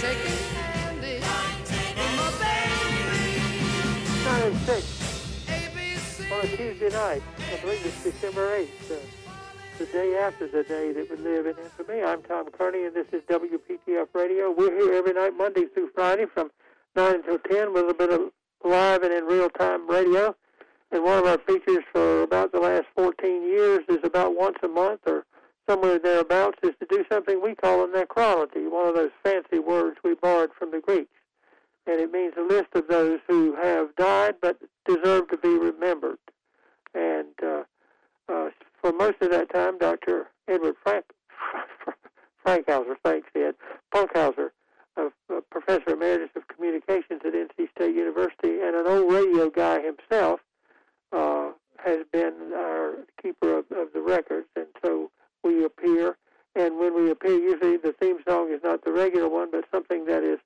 taking candy from my baby. Nine and six on a Tuesday night. I believe it's December 8th, uh, the day after the day that we live in infamy. I'm Tom Kearney, and this is WPTF Radio. We're here every night, Monday through Friday, from 9 until 10, with a bit of live and in real-time radio. And one of our features for about the last 14 years is about once a month or somewhere thereabouts is to do something we call a necrology, one of those fancy words we borrowed from the Greeks. And it means a list of those who have died but deserve to be remembered. And uh, uh, for most of that time, Dr. Edward Frank Frankhauser, thanks Ed, Funkhouser, a, a professor emeritus of communications at NC State University and an old radio guy himself, uh, has been our keeper of, of the records. And so we appear, and when we appear, usually the theme song is not the regular one, but something that is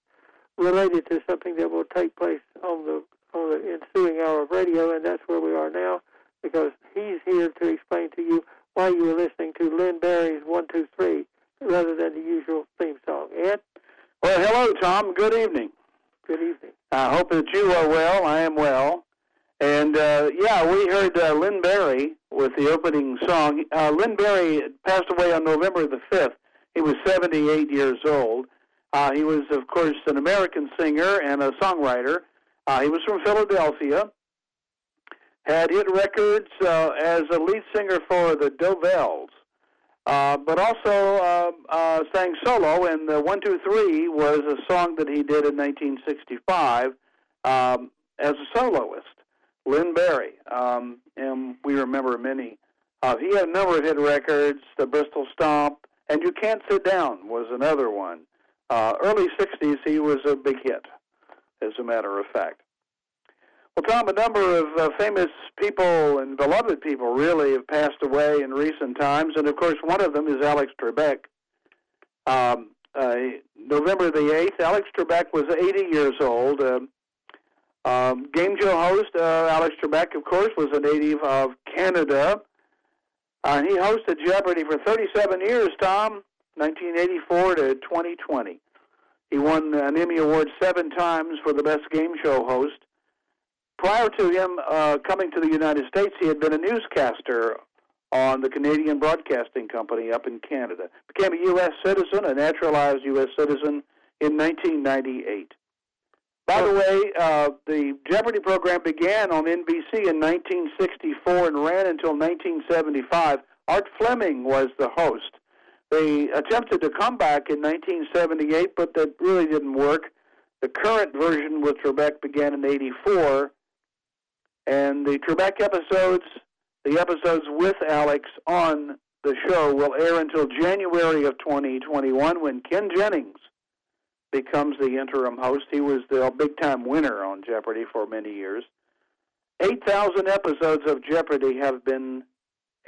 related to something that will take place on the on the ensuing hour of radio, and that's where we are now, because he's here to explain to you why you were listening to Len Barry's One Two Three rather than the usual theme song. Ed. Well, hello, Tom. Good evening. Good evening. I hope that you are well. I am well. And uh, yeah, we heard uh, Len Barry with the opening song. Uh, Len Barry passed away on November the 5th. He was 78 years old. Uh, he was, of course, an American singer and a songwriter. Uh, he was from Philadelphia. Had hit records uh, as a lead singer for the Dovells, uh, but also uh, uh, sang solo. And the One Two Three was a song that he did in 1965 um, as a soloist. Len Barry, um, and we remember many. Uh, he had a number of hit records. The Bristol Stomp and You Can't Sit Down was another one. Uh, early 60s, he was a big hit, as a matter of fact. Well, Tom, a number of uh, famous people and beloved people really have passed away in recent times, and of course, one of them is Alex Trebek. Um, uh, November the 8th, Alex Trebek was 80 years old. Uh, um, game show host uh, Alex Trebek, of course, was a native of Canada. Uh, he hosted Jeopardy for 37 years, Tom, 1984 to 2020. He won an Emmy Award seven times for the best game show host. Prior to him uh, coming to the United States, he had been a newscaster on the Canadian Broadcasting Company up in Canada. Became a U.S. citizen, a naturalized U.S. citizen, in 1998. By the way, uh, the Jeopardy program began on NBC in 1964 and ran until 1975. Art Fleming was the host. They attempted to come back in 1978, but that really didn't work. The current version with Trebek began in 84, and the Trebek episodes, the episodes with Alex on the show, will air until January of 2021 when Ken Jennings becomes the interim host. He was the big time winner on Jeopardy for many years. 8,000 episodes of Jeopardy have been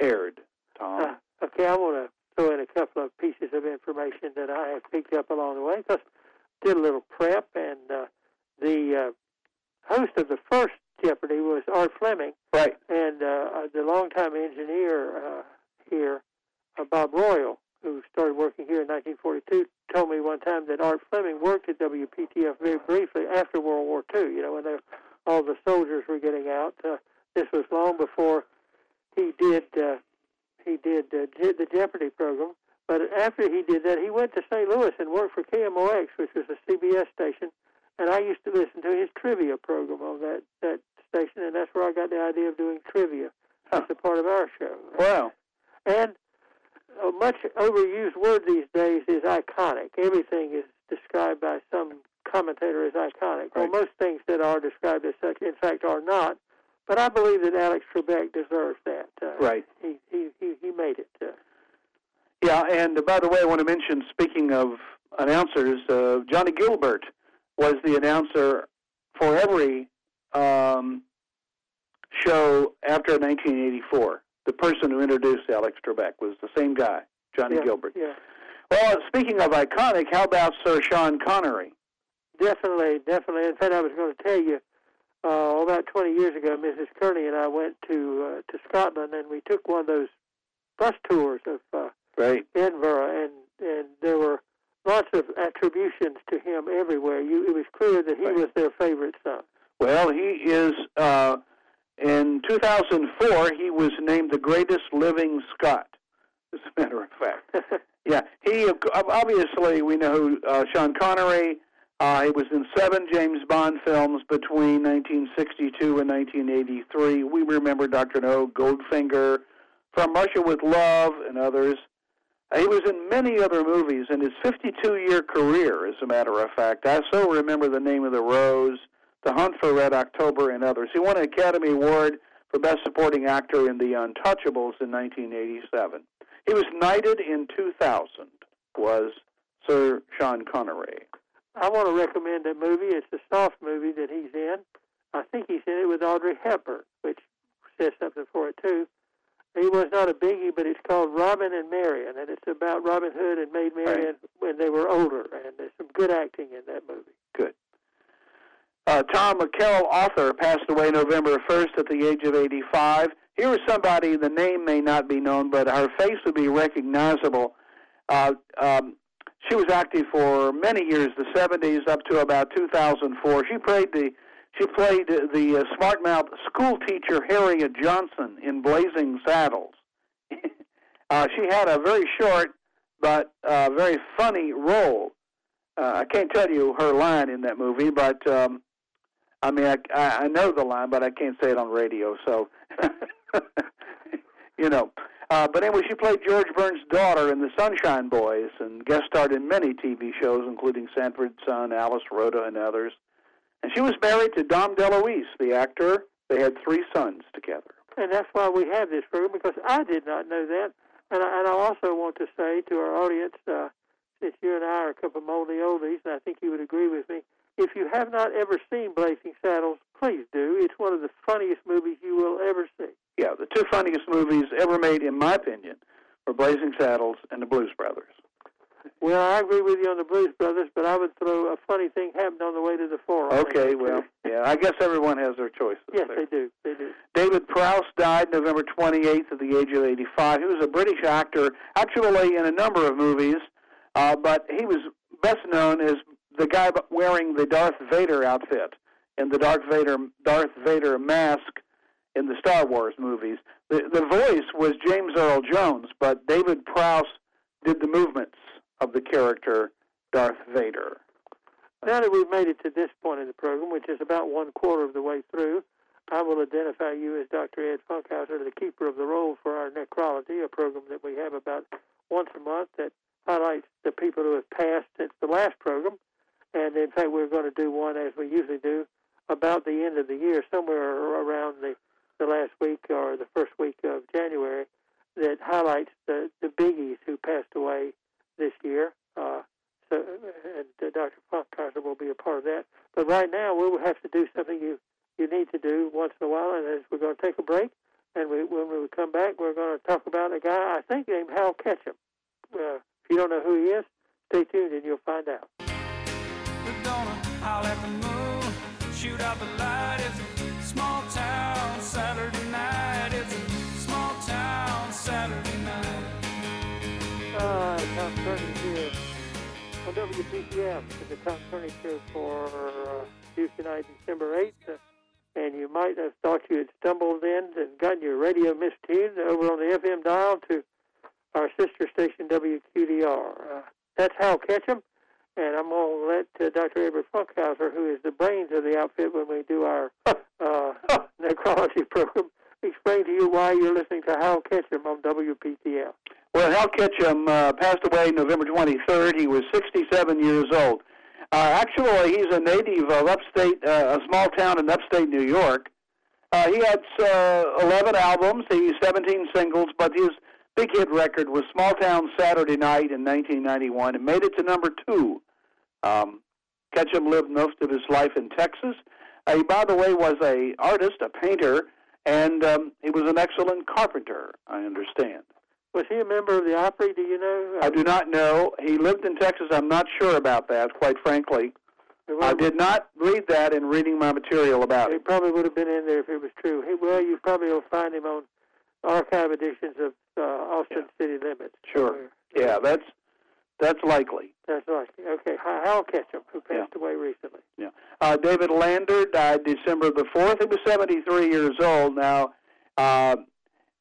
aired, Tom. Uh, okay, I want to throw in a couple of pieces of information that I have picked up along the way because did a little prep, and uh, the uh, host of the first Jeopardy was Art Fleming. Right. And uh, the longtime engineer uh, here, uh, Bob Royal, who started working here in 1942, told me one time that Art Fleming worked at WPTF very briefly after World War II. You know, when they, all the soldiers were getting out. Uh, this was long before he did uh, he did uh, the Jeopardy program. But after he did that, he went to St. Louis and worked for KMOX, which was a CBS station. And I used to listen to his trivia program on that that station, and that's where I got the idea of doing trivia huh. as a part of our show. Wow. And a much overused word these days is iconic. Everything is described by some commentator as iconic. Right. Well, most things that are described as such, in fact, are not. But I believe that Alex Trebek deserves that. Uh, right. He, he, he, he made it. Uh, yeah, and uh, by the way, I want to mention, speaking of announcers, uh, Johnny Gilbert was the announcer for every um, show after 1984. The person who introduced Alex Trebek was the same guy, Johnny yeah, Gilbert. Yeah. Well, speaking of iconic, how about Sir Sean Connery? Definitely, definitely. In fact, I was going to tell you, uh, about 20 years ago, Mrs. Kearney and I went to uh, to Scotland, and we took one of those bus tours of uh, right. Edinburgh, and and there were lots of attributions to him everywhere. You, it was clear that he Right. was their favorite son. Well, he is. Uh, in 2004, he was named the greatest living Scot. As a matter of fact, yeah. He obviously we know uh, Sean Connery. Uh, he was in seven James Bond films between 1962 and 1983. We remember Dr. No, Goldfinger, From Russia with Love, and others. He was in many other movies in his 52-year career, as a matter of fact. I so remember The Name of the Rose, The Hunt for Red October, and others. He won an Academy Award for Best Supporting Actor in The Untouchables in 1987. He was knighted in 2000, was Sir Sean Connery. I want to recommend that movie. It's a soft movie that he's in. I think he's in it with Audrey Hepburn, which says something for it too. He was not a biggie, but it's called Robin and Marian, and it's about Robin Hood and Maid Marian when they were older, and there's some good acting in that movie. Good. Uh, Tom McKell, author, passed away November 1st at the age of 85. Here is somebody, the name may not be known, but her face would be recognizable. Uh, um, she was active for many years, the 70s up to about 2004. She played the she played the uh, smart mouth school teacher Harriet Johnson in Blazing Saddles. uh, she had a very short but uh, very funny role. Uh, I can't tell you her line in that movie, but um, I mean, I, I know the line, but I can't say it on radio. So, you know. Uh, but anyway, she played George Burns' daughter in The Sunshine Boys and guest starred in many TV shows, including Sanford Son, Alice Rhoda, and others. And she was married to Dom DeLuise, the actor. They had three sons together. And that's why we have this program, because I did not know that. And I, and I also want to say to our audience, uh, since you and I are a couple of moldy oldies, and I think you would agree with me, if you have not ever seen Blazing Saddles, please do. It's one of the funniest movies you will ever see. Yeah, the two funniest movies ever made, in my opinion, were Blazing Saddles and The Blues Brothers. Well, I agree with you on the Blues Brothers, but I would throw a funny thing happened on the way to the forum. Okay, well, yeah, I guess everyone has their choices. Yes, there. they do. They do. David Prowse died November 28th at the age of 85. He was a British actor, actually in a number of movies, uh, but he was best known as the guy wearing the Darth Vader outfit and the Darth Vader Darth Vader mask in the Star Wars movies. The the voice was James Earl Jones, but David Prowse did the movements of the character Darth Vader. Now that we've made it to this point in the program, which is about one quarter of the way through, I will identify you as Dr. Ed Funkhouser, the keeper of the roll for our necrology, a program that we have about once a month that highlights the people who have passed since the last program. And in fact, we're going to do one, as we usually do, about the end of the year, somewhere around the, the last week or the first week of January, that highlights the, the biggies who passed away this year. Uh, so, and uh, Dr. Funkhouser will be a part of that. But right now, we will have to do something you you need to do once in a while, and as we're going to take a break. And we, when we come back, we're going to talk about a guy I think named Hal Ketchum. Kearney Show for uh, Tuesday night, December 8th. Uh, and you might have thought you had stumbled in and gotten your radio mistuned over on the FM dial to our sister station, WQDR. Uh, that's Hal Ketchum. And I'm going to let uh, Dr. Edward Funkhouser, who is the brains of the outfit when we do our uh, necrology program, explain to you why you're listening to Hal Ketchum on WPTF. Well, Hal Ketchum uh, passed away November 23rd. He was 67 years old. Uh, actually, he's a native of upstate, uh, a small town in upstate New York. Uh, he had uh, 11 albums, he 17 singles, but his big hit record was Small Town Saturday Night in 1991 and made it to number two. Um, Ketchum lived most of his life in Texas. Uh, he, by the way, was a artist, a painter, and um, he was an excellent carpenter, I understand. Was he a member of the Opry? Do you know? I do not know. He lived in Texas. I'm not sure about that, quite frankly. I did not read that in reading my material about He it. probably would have been in there if it was true. He, well, you probably will find him on archive editions of uh, Austin City Limits. Sure. somewhere. Yeah, that's that's likely. That's right. Hal Ketchum, who Yeah. passed away recently. Yeah. Uh, David Lander died December the 4th. He was 73 years old. Now, uh,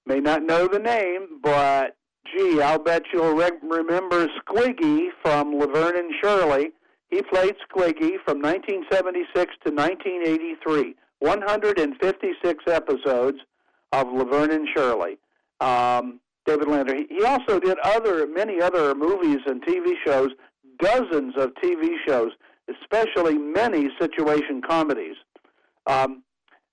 may not know the name, but gee, I'll bet you'll re- remember Squiggy from Laverne and Shirley. He played Squiggy from 1976 to 1983. 156 episodes of Laverne and Shirley. Um, David Lander. He, also did other many other movies and TV shows, dozens of TV shows, especially many situation comedies. Um,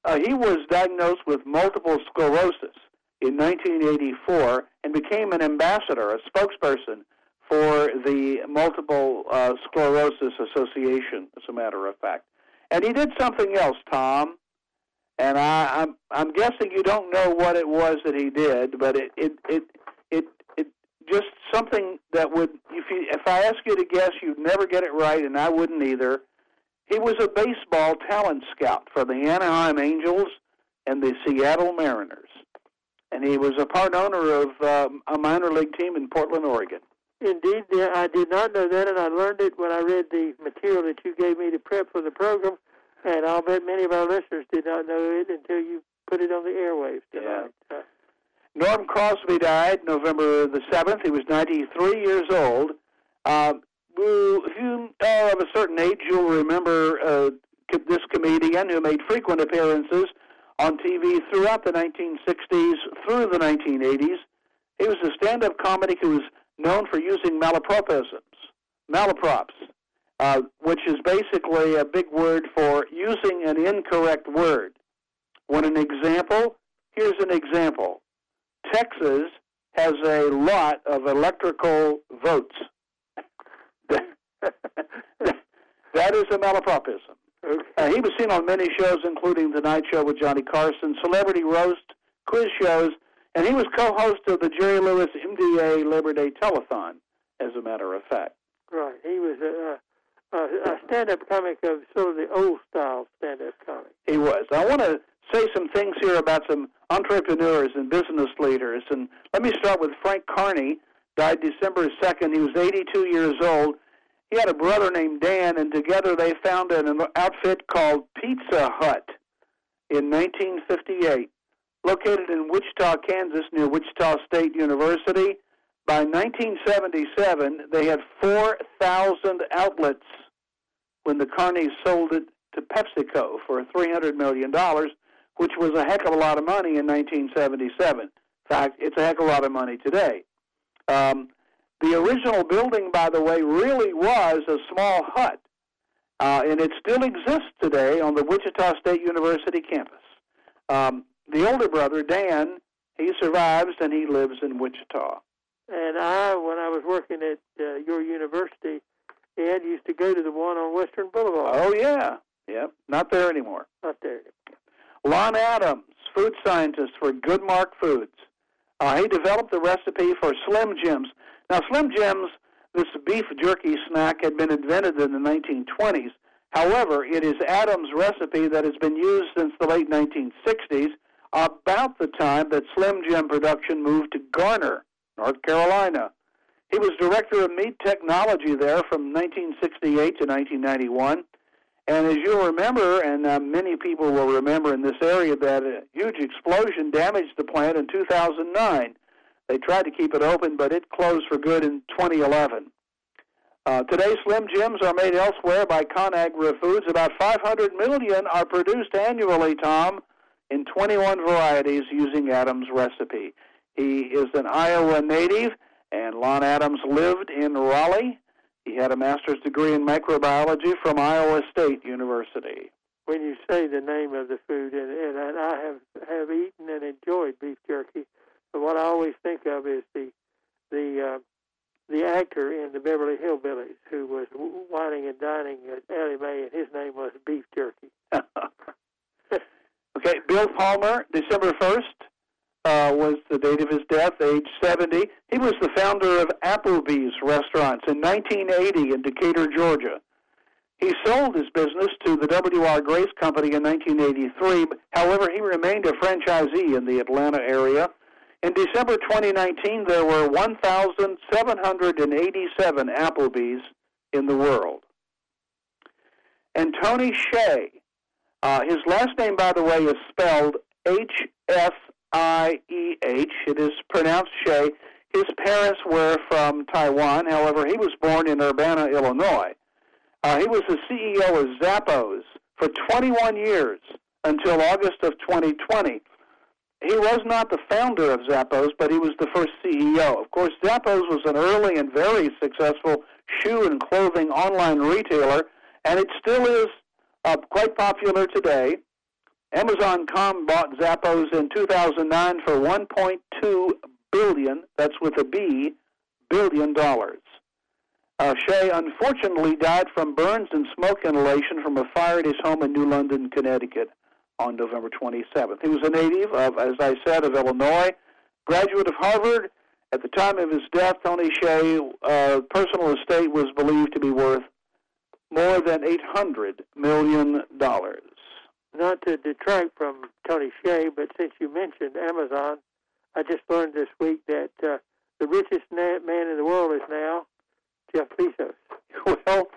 uh, he was diagnosed with multiple sclerosis in 1984 and became an ambassador, a spokesperson for the Multiple uh, Sclerosis Association, as a matter of fact. And he did something else, Tom. And I, I'm I'm guessing you don't know what it was that he did, but it it it it, it just something that would if you if I ask you to guess, you'd never get it right, and I wouldn't either. He was a baseball talent scout for the Anaheim Angels and the Seattle Mariners, and he was a part owner of um, a minor league team in Portland, Oregon. Indeed, I did not know that, and I learned it when I read the material that you gave me to prep for the program. And I'll bet many of our listeners did not know it until you put it on the airwaves tonight. Uh, Norm Crosby died November the 7th. He was 93 years old. Uh, who- if you are of a certain age, you'll remember uh, this comedian who made frequent appearances on TV throughout the 1960s through the 1980s. He was a stand-up comic who was known for using malapropisms, malaprops, uh, which is basically a big word for using an incorrect word. Want an example? Here's an example. Texas has a lot of electrical votes. that is a malapropism. Uh, he was seen on many shows, including The Night Show with Johnny Carson, Celebrity Roast, quiz shows, and he was co-host of the Jerry Lewis MDA Labor Day Telethon, as a matter of fact. Right. He was a, a, a stand-up comic of sort of the old style stand-up comic. He was. I want to say some things here about some entrepreneurs and business leaders. And let me start with Frank Carney, died December 2nd. He was 82 years old. He had a brother named Dan, and together they founded an outfit called Pizza Hut in 1958. Located in Wichita, Kansas, near Wichita State University, by 1977, they had 4,000 outlets when the Carneys sold it to PepsiCo for $300 million, which was a heck of a lot of money in 1977. In fact, it's a heck of a lot of money today. Um, the original building, by the way, really was a small hut, uh, and it still exists today on the Wichita State University campus. Um, the older brother, Dan, he survives and he lives in Wichita. And I, when I was working at uh, your university, Ed used to go to the one on Western Boulevard. Oh, yeah. Yep. Not there anymore. Not there. Lon Adams, food scientist for Goodmark Foods. Uh, he developed the recipe for Slim Jims. Now, Slim Jims, this beef jerky snack, had been invented in the 1920s. However, it is Adams' recipe that has been used since the late 1960s, about the time that Slim Jim production moved to Garner, North Carolina. He was director of meat technology there from 1968 to 1991. And as you'll remember, and uh, many people will remember in this area, that a huge explosion damaged the plant in 2009. They tried to keep it open, but it closed for good in 2011. Uh, today, Slim Jims are made elsewhere by ConAgra Foods. About 500 million are produced annually, Tom, in 21 varieties using Adams' recipe. He is an Iowa native, and Lon Adams lived in Raleigh. He had a master's degree in microbiology from Iowa State University. When you say the name of the food, and, and, and I have have eaten and enjoyed beef jerky, but what I always think of is the the uh, the actor in the Beverly Hillbillies who was whining and dining at Ellie Mae, and his name was Beef Jerky. okay, Bill Palmer, December 1st uh, was the date of his death, age 70. He was the founder of Applebee's restaurants in 1980 in Decatur, Georgia. He sold his business to the W.R. Grace Company in 1983. However, he remained a franchisee in the Atlanta area. In December 2019, there were 1,787 Applebee's in the world. And Tony Hsieh, uh, his last name, by the way, is spelled H S I E H. It is pronounced Shea. His parents were from Taiwan. However, he was born in Urbana, Illinois. Uh, he was the CEO of Zappos for 21 years until August of 2020. He was not the founder of Zappos, but he was the first CEO. Of course, Zappos was an early and very successful shoe and clothing online retailer, and it still is uh, quite popular today. Amazon.com bought Zappos in 2009 for 1.2 billion. That's with a B, billion dollars. Uh, Hsieh unfortunately died from burns and smoke inhalation from a fire at his home in New London, Connecticut, on November 27th. He was a native of, as I said, of Illinois, graduate of Harvard. At the time of his death, Tony Hsieh' uh, personal estate was believed to be worth more than 800 million dollars. Not to detract from Tony Hsieh, but since you mentioned Amazon, I just learned this week that uh, the richest man in the world is now Jeff Bezos. Well,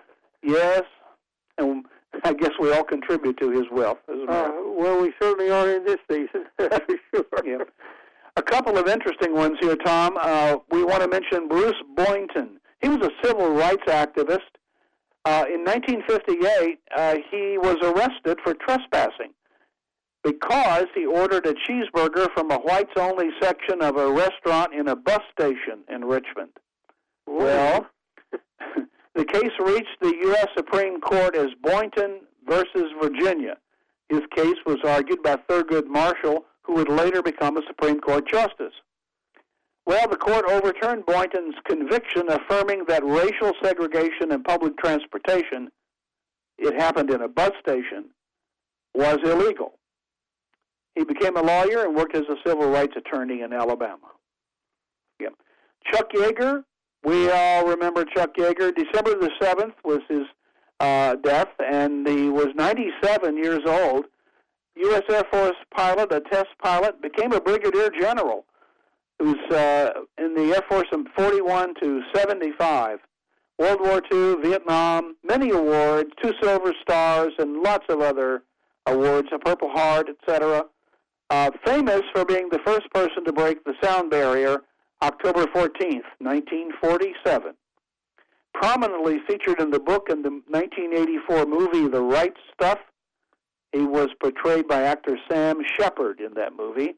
yes, and I guess we all contribute to his wealth. Uh, well, we certainly are in this season, that's for sure. Yeah. A couple of interesting ones here, Tom. Uh, we want to mention Bruce Boynton. He was a civil rights activist. Uh, in 1958, uh, he was arrested for trespassing because he ordered a cheeseburger from a whites-only section of a restaurant in a bus station in Richmond. Well, the case reached the U.S. Supreme Court as Boynton versus Virginia. His case was argued by Thurgood Marshall, who would later become a Supreme Court justice. Well, the court overturned Boynton's conviction, affirming that racial segregation in public transportation, it happened in a bus station, was illegal. He became a lawyer and worked as a civil rights attorney in Alabama. Yeah. Chuck Yeager, we all remember Chuck Yeager. December the 7th was his uh, death, and he was 97 years old. U.S. Air Force pilot, a test pilot, became a brigadier general who was uh, in the Air Force from 41 to 75. World War II, Vietnam, many awards, two Silver Stars, and lots of other awards, a Purple Heart, etc. Uh, famous for being the first person to break the sound barrier October 14th, 1947. Prominently featured in the book and the 1984 movie The Right Stuff, he was portrayed by actor Sam Shepard in that movie.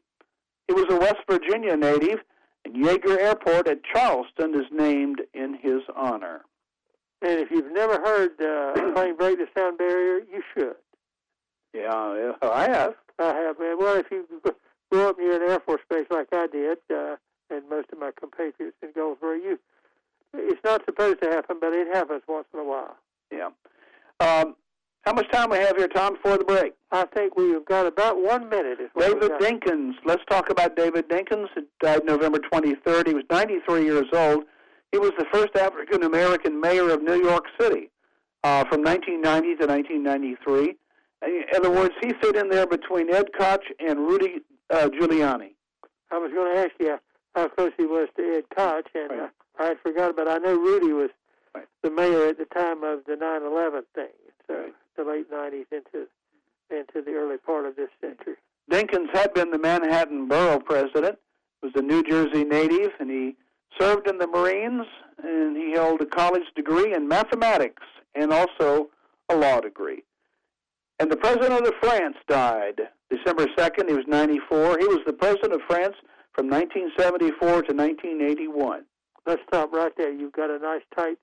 He was a West Virginia native, and Yeager Airport at Charleston is named in his honor. And if you've never heard uh, plane break the sound barrier, you should. Yeah, I have. I have. uh, Well, if you grew up near an Air Force base like I did, uh, and most of my compatriots in Goldsboro, you, it's not supposed to happen, but it happens once in a while. Yeah. Um, how much time we have here, Tom, before the break? I think we've got about one minute. David. Dinkins. Let's talk about David Dinkins. He died November 23rd. He was 93 years old. He was the first African American mayor of New York City uh, from 1990 to 1993. In other words, he fit in there between Ed Koch and Rudy uh, Giuliani. I was going to ask you how close he was to Ed Koch, and Right. uh, I had forgot, but I know Rudy was Right. the mayor at the time of the 9/11 thing. So Right. the late 90s into into the early part of this century. Dinkins had been the Manhattan borough president, was a New Jersey native, and he served in the Marines, and he held a college degree in mathematics and also a law degree. And the president of France died December 2nd. He was 94. He was the president of France from 1974 to 1981. Let's stop right there. You've got a nice tight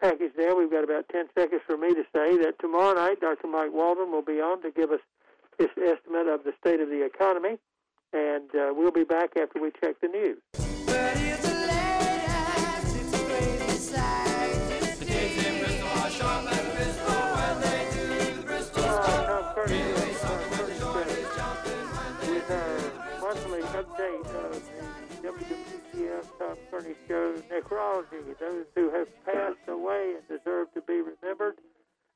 package there. We've got about 10 seconds for me to say that tomorrow night Dr. Mike Walden will be on to give us his estimate of the state of the economy, and uh, we'll be back after we check the news. Tom Kearney Show necrology. Those who have passed away and deserve to be remembered.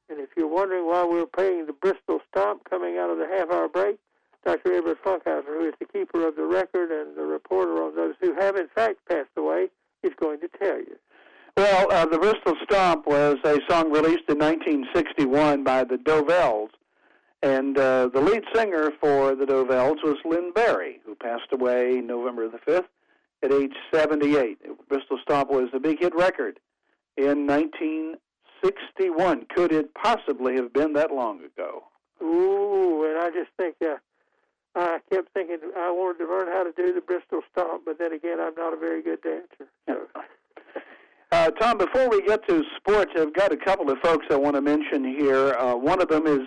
And if you're wondering why we're playing the Bristol Stomp coming out of the half-hour break, Dr. Everett Funkhouser, who is the keeper of the record and the reporter on those who have in fact passed away, is going to tell you. Well, uh, the Bristol Stomp was a song released in 1961 by the Dovells, and uh, the lead singer for the Dovells was Len Barry, who passed away November the 5th at age 78. Bristol Stomp was a big hit record in 1961. Could it possibly have been that long ago? Ooh, and I just think uh, I kept thinking I wanted to learn how to do the Bristol Stomp, but then again, I'm not a very good dancer. So. Uh, Tom, before we get to sports, I've got a couple of folks I want to mention here. Uh, one of them is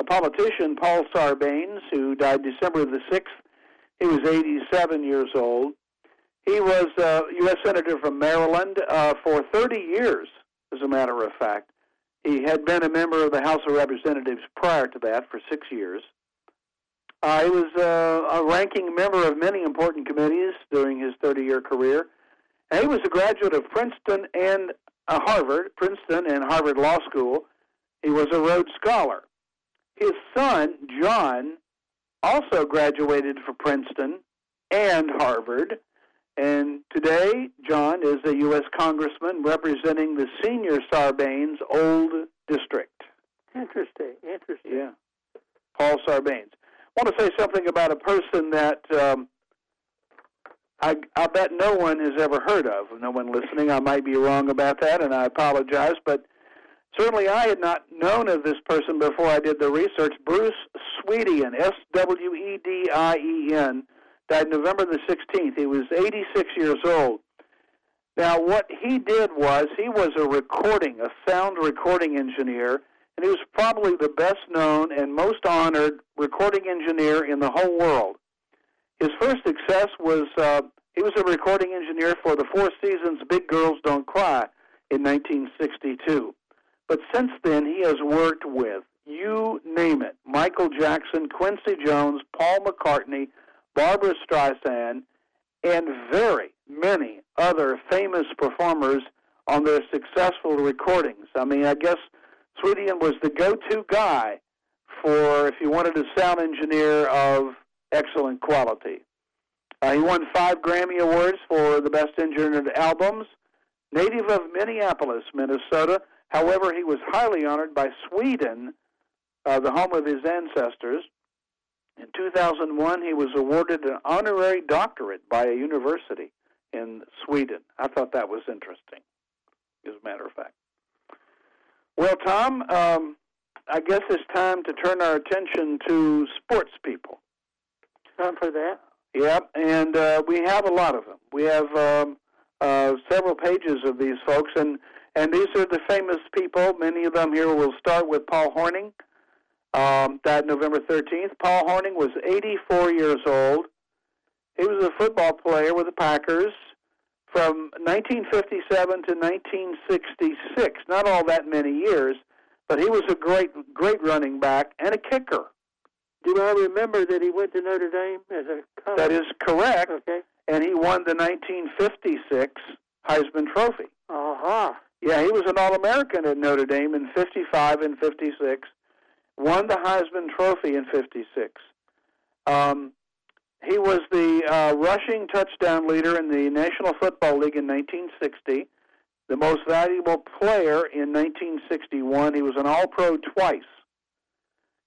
a politician, Paul Sarbanes, who died December the 6th. He was 87 years old. He was a U.S. Senator from Maryland uh, for 30 years, as a matter of fact. He had been a member of the House of Representatives prior to that for six years. Uh, he was uh, a ranking member of many important committees during his 30 year career. And he was a graduate of Princeton and uh, Harvard, Princeton and Harvard Law School. He was a Rhodes Scholar. His son, John, also graduated from Princeton and Harvard. And today, John is a U.S. Congressman representing the senior Sarbanes Old District. Interesting, interesting. Yeah. Paul Sarbanes. I want to say something about a person that um, I, I bet no one has ever heard of. No one listening. I might be wrong about that, and I apologize. But certainly I had not known of this person before I did the research. Bruce Swedien, S W E D I E N, died November the 16th. He was 86 years old. Now, what he did was he was a recording, a sound recording engineer, and he was probably the best known and most honored recording engineer in the whole world. His first success was uh, he was a recording engineer for the Four Seasons Big Girls Don't Cry in 1962. But since then, he has worked with, you name it, Michael Jackson, Quincy Jones, Paul McCartney, Barbra Streisand, and very many other famous performers on their successful recordings. I mean, I guess Swedien was the go-to guy for if you wanted a sound engineer of excellent quality. Uh, he won five Grammy Awards for the Best Engineered Albums. Native of Minneapolis, Minnesota. However, he was highly honored by Sweden, uh, the home of his ancestors. In 2001, he was awarded an honorary doctorate by a university in Sweden. I thought that was interesting, as a matter of fact. Well, Tom, um, I guess it's time to turn our attention to sports people. Time for that. Yep, and uh, we have a lot of them. We have um, uh, several pages of these folks, and and these are the famous people. Many of them here. We'll start with Paul Hornung. Um, died November 13th. Paul Hornung was 84 years old. He was a football player with the Packers from 1957 to 1966. Not all that many years, but he was a great, great running back and a kicker. Do I remember that he went to Notre Dame as a college? That is correct. Okay. And he won the 1956 Heisman Trophy. Uh-huh. Yeah, he was an All-American at Notre Dame in 55 and 56. Won the Heisman Trophy in 56. Um, he was the uh, rushing touchdown leader in the National Football League in 1960. The most valuable player in 1961. He was an All-Pro twice.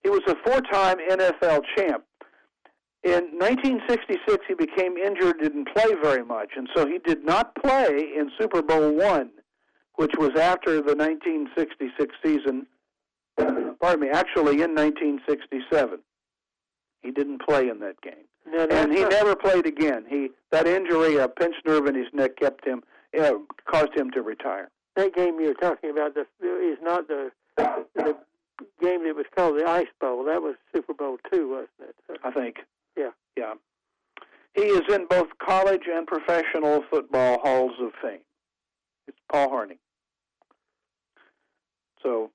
He was a four-time NFL champ. In 1966, he became injured, didn't play very much, and so he did not play in Super Bowl one, which was after the 1966 season. Pardon me, actually in 1967. He didn't play in that game, that's and he not- never played again. He that injury, a pinched nerve in his neck, kept him, uh, caused him to retire. that game you're talking about the, is not the the game that was called the Ice Bowl. That was Super Bowl two, wasn't it? I think. Yeah. Yeah. He is in both college and professional football halls of fame. It's Paul Hornung. So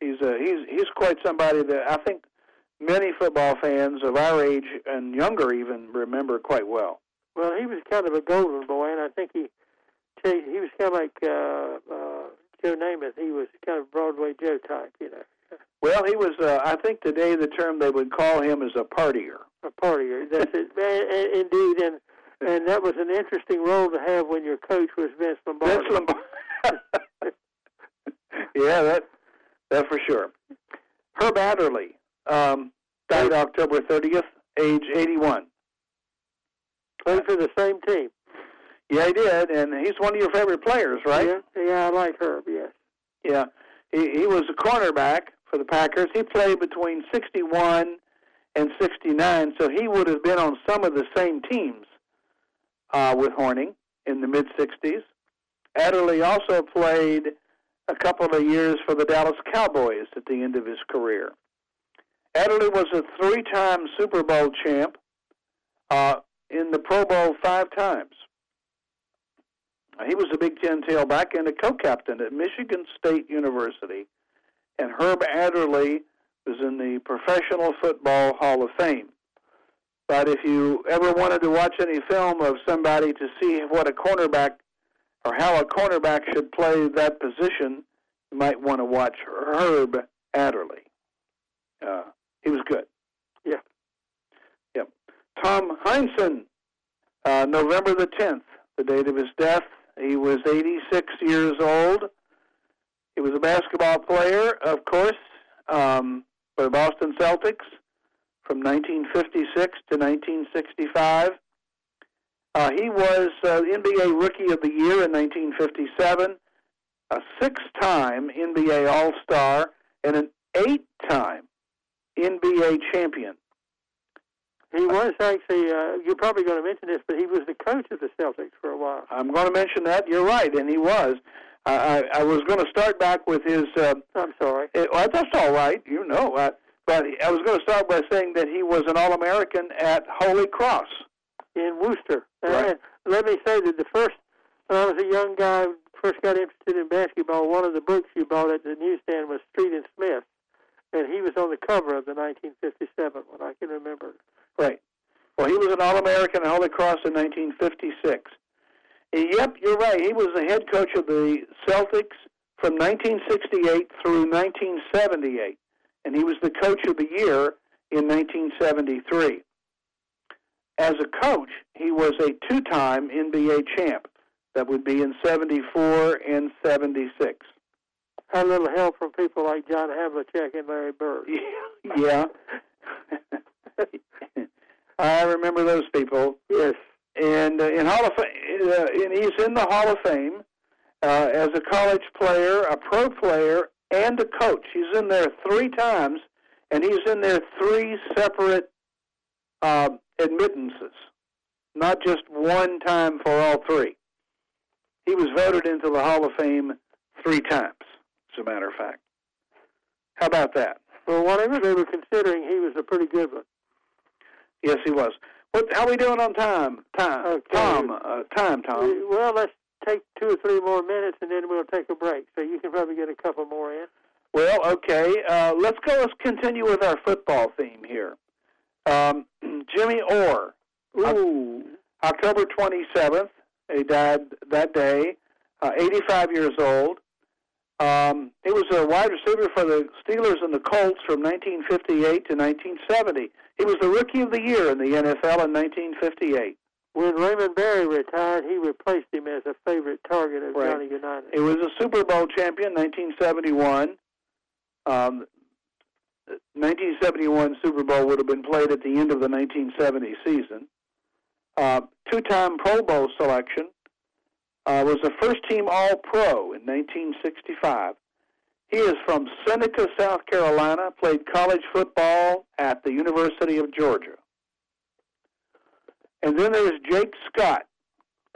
he's a, he's he's quite somebody that I think many football fans of our age and younger even remember quite well. well, he was kind of a golden boy, and I think he he was kind of like uh, uh, Joe Namath. He was kind of Broadway Joe type, you know, Well, he was. Uh, I think today the term they would call him is a partier. a partier. That's it, indeed, and and that was an interesting role to have when your coach was Vince Lombardi. Vince Lombardi. yeah, that that for sure. Herb Adderley um, died October 30th, age 81. Played for the same team. Yeah, he did, and he's one of your favorite players, right? Yeah, yeah, I like Herb. Yes. Yeah. He, he was a cornerback for the Packers. He played between 61 and 69, so he would have been on some of the same teams uh, with Hornung in the mid 60s. Adderley also played a couple of years for the Dallas Cowboys at the end of his career. Adderley was a three time Super Bowl champ, uh, in the Pro Bowl five times. He was a Big Ten tailback and a co-captain at Michigan State University, and Herb Adderley was in the Professional Football Hall of Fame. But if you ever wanted to watch any film of somebody to see what a cornerback or how a cornerback should play that position, you might want to watch Herb Adderley. Uh, he was good. Yeah. Yep. Tom Heinsohn, uh, November the 10th, the date of his death. He was 86 years old. He was a basketball player, of course, um, for the Boston Celtics from 1956 to 1965. Uh, he was uh, NBA Rookie of the Year in 1957, a six-time NBA All-Star, and an eight-time NBA champion. He was actually. Uh, you're probably going to mention this, but he was the coach of the Celtics for a while. I'm going to mention that. You're right, and he was. Uh, I, I was going to start back with his. Uh, I'm sorry. it, well, that's all right, you know. Uh, but I was going to start by saying that he was an All-American at Holy Cross. In Worcester. Right. And let me say that the first, when I was a young guy, first got interested in basketball, one of the books you bought at the newsstand was Street and Smith. And he was on the cover of the 1957 one, I can remember. Right. Well, he was an All-American at Holy Cross in 1956. Yep, you're right. He was the head coach of the Celtics from 1968 through 1978, and he was the coach of the year in 1973. As a coach, he was a two-time NBA champ. That would be in 74 and 76. Had a little help from people like John Havlicek and Larry Bird. yeah. I remember those people. Yes. and uh, in Hall of Fame, uh, and he's in the Hall of Fame uh, as a college player, a pro player, and a coach. He's in there three times, and he's in there three separate uh, admittances, not just one time for all three. He was voted into the Hall of Fame three times, as a matter of fact. How about that? Well, whatever they were considering, he was a pretty good one. Yes, he was. What? How we doing on time? Time, Okay. Tom. Uh, time, Tom. Well, let's take two or three more minutes, and then we'll take a break. So you can probably get a couple more in. Well, okay. Uh, let's go. Let's continue with our football theme here. Um, Jimmy Orr, Ooh. October 27th. He died that day, uh, 85 years old. Um, he was a wide receiver for the Steelers and the Colts from 1958 to 1970. He was the Rookie of the Year in the NFL in 1958. When Raymond Berry retired, he replaced him as a favorite target of Right. Johnny Unitas. He was a Super Bowl champion, 1971. Um, 1971 Super Bowl would have been played at the end of the 1970 season. Uh, two-time Pro Bowl selection. Uh, was a first-team All-Pro in 1965. He is from Seneca, South Carolina. Played college football at the University of Georgia. And then there's Jake Scott,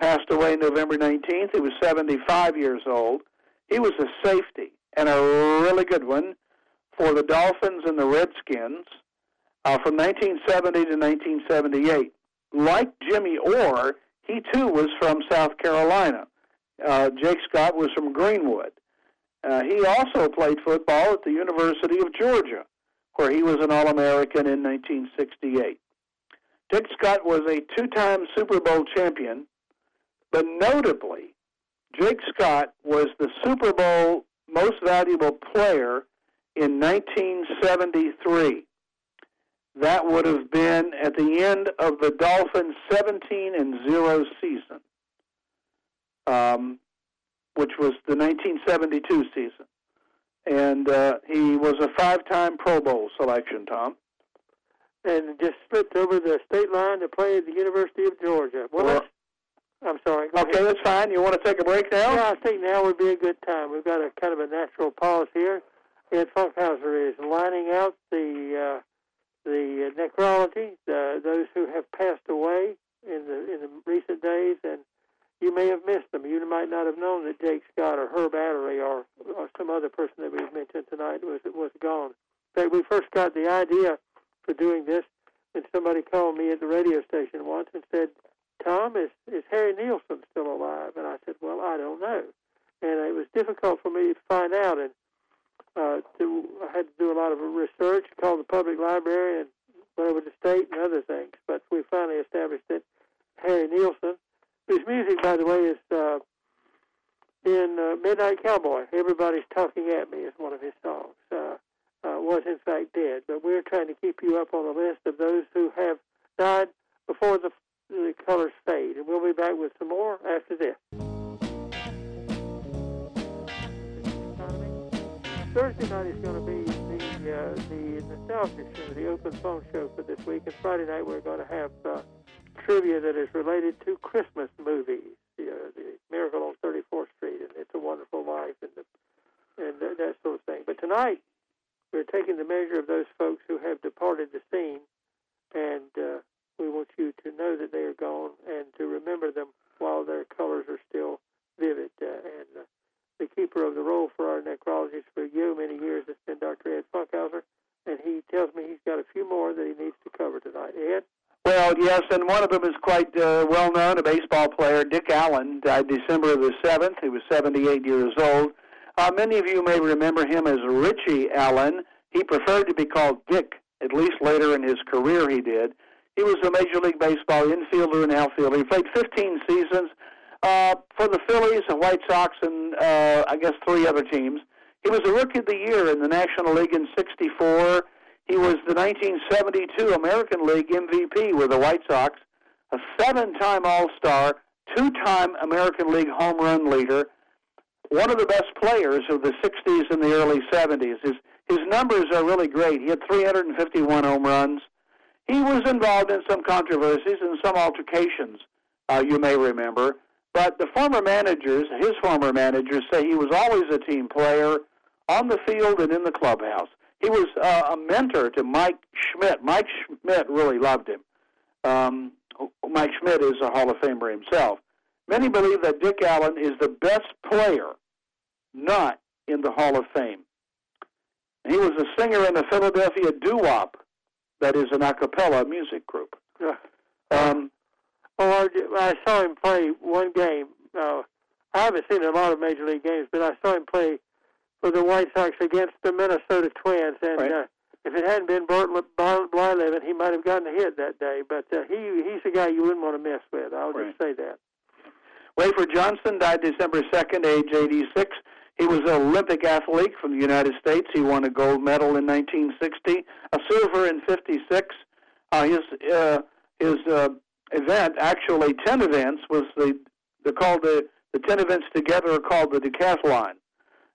passed away November 19th. He was 75 years old. He was a safety and a really good one for the Dolphins and the Redskins uh, from 1970 to 1978. Like Jimmy Orr, he too was from South Carolina. Uh, Jake Scott was from Greenwood. Uh, he also played football at the University of Georgia, where he was an All American in 1968. Dick Scott was a two time Super Bowl champion, but notably, Jake Scott was the Super Bowl most valuable player in 1973. That would have been at the end of the Dolphins' 17 and 0 season. Um, which was the 1972 season. And uh, he was a five-time Pro Bowl selection, Tom. and just slipped over the state line to play at the University of Georgia. Well, Well- I'm sorry. Okay, ahead. that's fine. You want to take a break now? Yeah, I think now would be a good time. We've got a kind of a natural pause here. Ed Funkhouser is lining out the uh, the necrology, the, those who have passed away in the in the recent days, and you may have missed them. You might not have known that Jake Scott or Herb Adderley or, or some other person that we've mentioned tonight was was gone. In fact, we first got the idea for doing this, and somebody called me at the radio station once and said, Tom, is, is Harry Nilsson still alive? And I said, well, I don't know. And it was difficult for me to find out. And uh, to, I had to do a lot of research, called the public library, and went over to state and other things. But we finally established that Harry Nilsson, whose music, by the way, is uh, in uh, Midnight Cowboy. Everybody's Talking at Me is one of his songs. Uh, uh, was in fact dead, but we're trying to keep you up on the list of those who have died before the the colors fade. And we'll be back with some more after this. Thursday night is going to be the uh, the nostalgia show, the open phone show for this week. And Friday night we're going to have uh, trivia that is related to Christmas movies, the, uh, the Miracle on 34th Street, and It's a Wonderful Life, and the, and that, that sort of thing. But tonight we're taking the measure of those folks who have departed the scene, and uh, we want you to know that they are gone and to remember them while their colors are still vivid. Uh, and uh, the keeper of the roll for our necrologist for you many years has been Dr. Ed Funkhouser, and he tells me he's got a few more that he needs to cover tonight. Ed? Well, yes, and one of them is quite uh, well known, a baseball player. Dick Allen died December the 7th. He was 78 years old. Uh, many of you may remember him as Richie Allen. He preferred to be called Dick, at least later in his career he did. He was a Major League Baseball infielder and outfielder. He played 15 seasons uh, for the Phillies, the White Sox, and uh, I guess three other teams. He was a Rookie of the Year in the National League in 64. He was the 1972 American League MVP with the White Sox, a seven-time All-Star, two-time American League home run leader, one of the best players of the 60s and the early 70s. His, his numbers are really great. He had 351 home runs. He was involved in some controversies and some altercations, uh, you may remember. But the former managers, his former managers, say he was always a team player on the field and in the clubhouse. He was uh, a mentor to Mike Schmidt. Mike Schmidt really loved him. Um, Mike Schmidt is a Hall of Famer himself. Many believe that Dick Allen is the best player not in the Hall of Fame. He was a singer in the Philadelphia doo-wop, that is an a cappella music group. Uh, Um, oh, I, I saw him play one game. Uh, I haven't seen a lot of Major League games, but I saw him play for the White Sox against the Minnesota Twins. And Right. uh, if it hadn't been Bert Blyleven, he might have gotten a hit that day. But uh, he he's a guy you wouldn't want to mess with. I'll Right. just say that. Rafer Johnson died December 2nd, age 86. He was an Olympic athlete from the United States. He won a gold medal in 1960, a silver in 56. Uh, his uh, his uh, event, actually 10 events, was the they're called the the 10 events together are called the decathlon.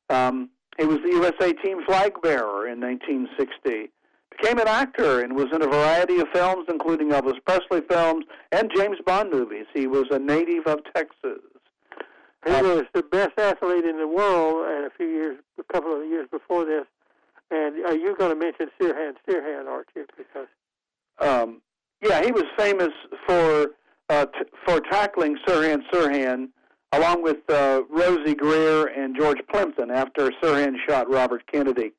Um, he was the USA team flag bearer in 1960. Became an actor and was in a variety of films, including Elvis Presley films and James Bond movies. He was a native of Texas. He Uh, was the best athlete in the world, and a few years, a couple of years before this. And are you going to mention Sirhan Sirhan, aren't you? Because um, yeah, he was famous for uh, t- for tackling Sirhan Sirhan, along with uh, Rosey Grier and George Plimpton after Sirhan shot Robert Kennedy.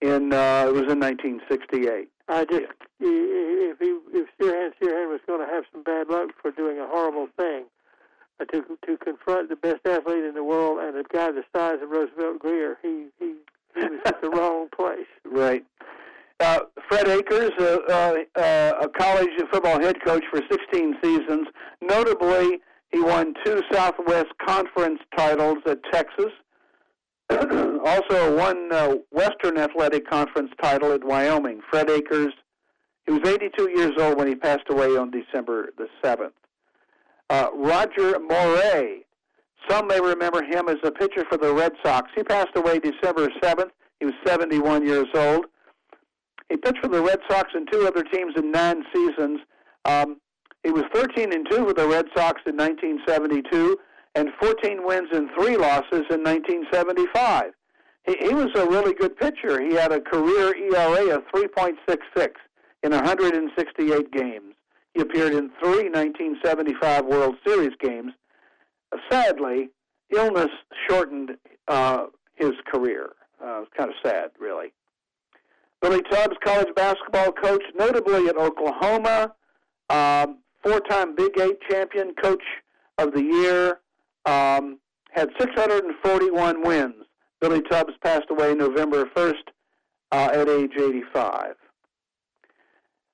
In uh, it was in 1968. I just if he if Sirhan Sirhan was going to have some bad luck for doing a horrible thing, uh, to to confront the best athlete in the world and a guy the size of Roosevelt Grier, he he he was at the wrong place. Right. Uh, Fred Akers, uh, uh, uh, a college football head coach for 16 seasons. Notably, he won two Southwest Conference titles at Texas. also, one uh, Western Athletic Conference title at Wyoming. Fred Akers, he was 82 years old when he passed away on December the 7th. Uh, Roger Moret some may remember him as a pitcher for the Red Sox. He passed away December 7th. He was 71 years old. He pitched for the Red Sox and two other teams in nine seasons. Um, he was 13 and 2 with the Red Sox in 1972 and 14 wins and three losses in 1975. He, he was a really good pitcher. He had a career ERA of 3.66 in 168 games. He appeared in three 1975 World Series games. Sadly, illness shortened uh, his career. Uh, it's kind of sad, really. Billy Tubbs, college basketball coach, notably at Oklahoma, um, four-time Big Eight champion, coach of the year, um, had 641 wins. Billy Tubbs passed away November 1st uh, at age 85.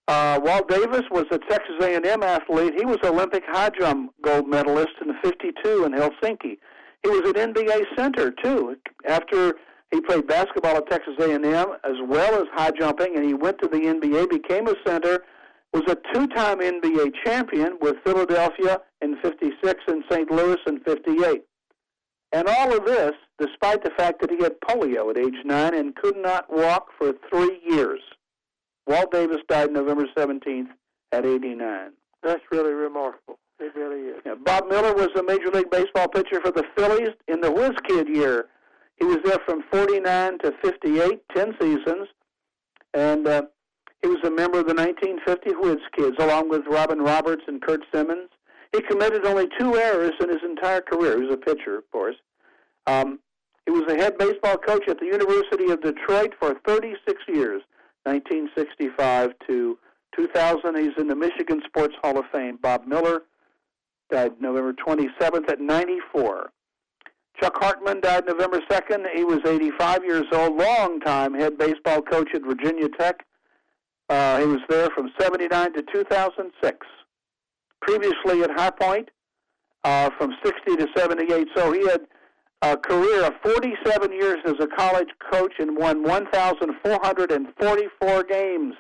Uh, Walt Davis was a Texas A&M athlete. He was Olympic high jump gold medalist in 52 in Helsinki. He was an NBA center too. After he played basketball at Texas A&M as well as high jumping, and he went to the NBA, became a center, was a two-time NBA champion with Philadelphia in 56 and St. Louis in 58. And all of this despite the fact that he had polio at age 9 and could not walk for three years. Walt Davis died November 17th at 89. That's really remarkable. It really is. Yeah, Bob Miller was a Major League Baseball pitcher for the Phillies in the Whiz Kid year. He was there from 49 to 58, 10 seasons, and uh, he was a member of the 1950 Whiz Kids, along with Robin Roberts and Curt Simmons. He committed only two errors in his entire career. He was a pitcher, of course. Um, he was the head baseball coach at the University of Detroit for 36 years, 1965 to 2000. He's in the Michigan Sports Hall of Fame. Bob Miller died November 27th at 94. Chuck Hartman died November 2nd. He was 85 years old, long time head baseball coach at Virginia Tech. Uh, he was there from 79 to 2006. Previously at High Point, uh, from 60 to 78. So he had a career of 47 years as a college coach and won 1,444 games.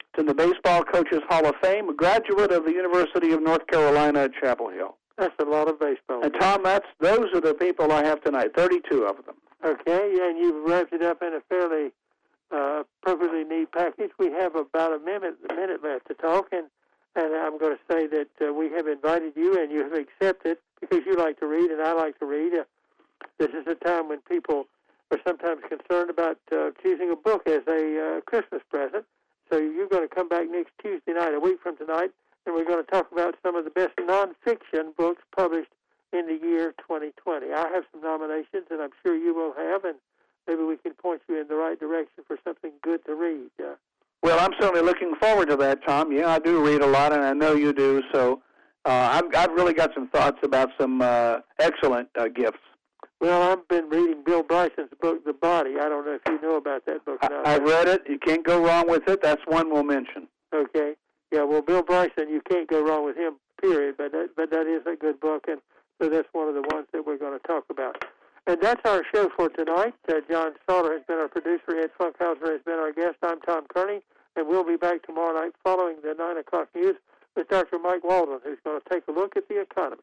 It's in the Baseball Coaches Hall of Fame, a graduate of the University of North Carolina at Chapel Hill. That's a lot of baseball. And Tom, that's those are the people I have tonight. 32 of them. Okay, and you've wrapped it up in a fairly uh, perfectly neat package. We have about a minute a minute left to talk, and and I'm going to say that uh, we have invited you, and you have accepted because you like to read and I like to read. Uh, this is a time when people are sometimes concerned about uh, choosing a book as a uh, Christmas present. So you're going to come back next Tuesday night, a week from tonight, and we're going to talk about some of the best nonfiction books published in the year 2020. I have some nominations, and I'm sure you will have, and maybe we can point you in the right direction for something good to read. Uh, Well, I'm certainly looking forward to that, Tom. Yeah, I do read a lot, and I know you do. So uh, I've, I've really got some thoughts about some uh, excellent uh, gifts. well, I've been reading Bill Bryson's book, The Body. I don't know if you know about that book. or not. I, I've read it. You can't go wrong with it. That's one we'll mention. Okay. Yeah. Well, Bill Bryson, you can't go wrong with him. Period. But that, but that is a good book, and so that's one of the ones that we're going to talk about. And that's our show for tonight. Uh, John Salter has been our producer. Ed Funkhouser has been our guest. I'm Tom Kearney, and we'll be back tomorrow night following the nine o'clock news with Dr. Mike Walden, who's going to take a look at the economy.